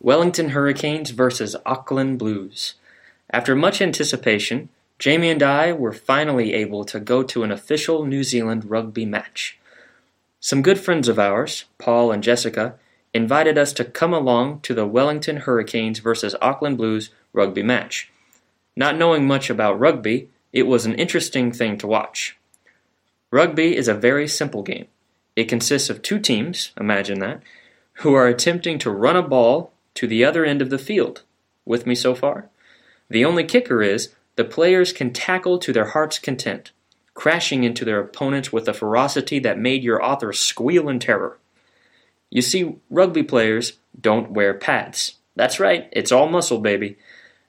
Wellington Hurricanes versus Auckland Blues. After much anticipation, Jamie and I were finally able to go to an official New Zealand rugby match. Some good friends of ours, Paul and Jessica, invited us to come along to the Wellington Hurricanes versus Auckland Blues rugby match. Not knowing much about rugby, it was an interesting thing to watch. Rugby is a very simple game. It consists of two teams, imagine that, who are attempting to run a ball to the other end of the field. With me so far? The only kicker is the players can tackle to their heart's content, crashing into their opponents with a ferocity that made your author squeal in terror. You see, rugby players don't wear pads. That's right, it's all muscle, baby.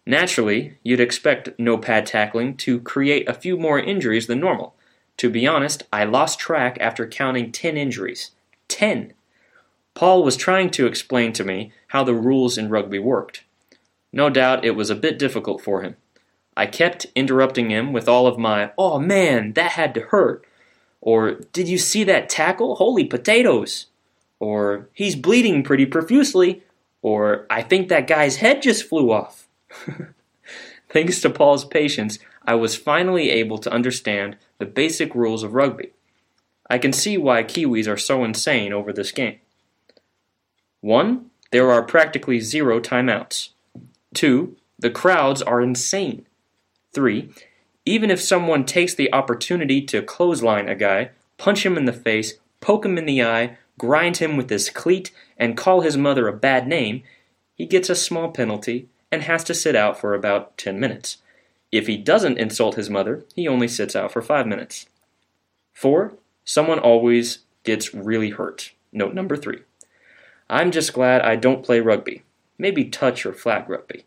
Naturally, you'd expect no pad tackling to create a few more injuries than normal. To be honest, I lost track after counting 10 injuries. 10! Paul was trying to explain to me how the rules in rugby worked. No doubt it was a bit difficult for him. I kept interrupting him with all of my, oh man, that had to hurt. Or, did you see that tackle? Holy potatoes. Or, he's bleeding pretty profusely. Or, I think that guy's head just flew off. Thanks to Paul's patience, I was finally able to understand the basic rules of rugby. I can see why Kiwis are so insane over this game. 1. There are practically zero timeouts. 2. The crowds are insane. 3. Even if someone takes the opportunity to clothesline a guy, punch him in the face, poke him in the eye, grind him with his cleat, and call his mother a bad name, he gets a small penalty and has to sit out for about 10 minutes. If he doesn't insult his mother, he only sits out for 5 minutes. 4. Someone always gets really hurt. Note number 3. I'm just glad I don't play rugby. Maybe touch or flag rugby.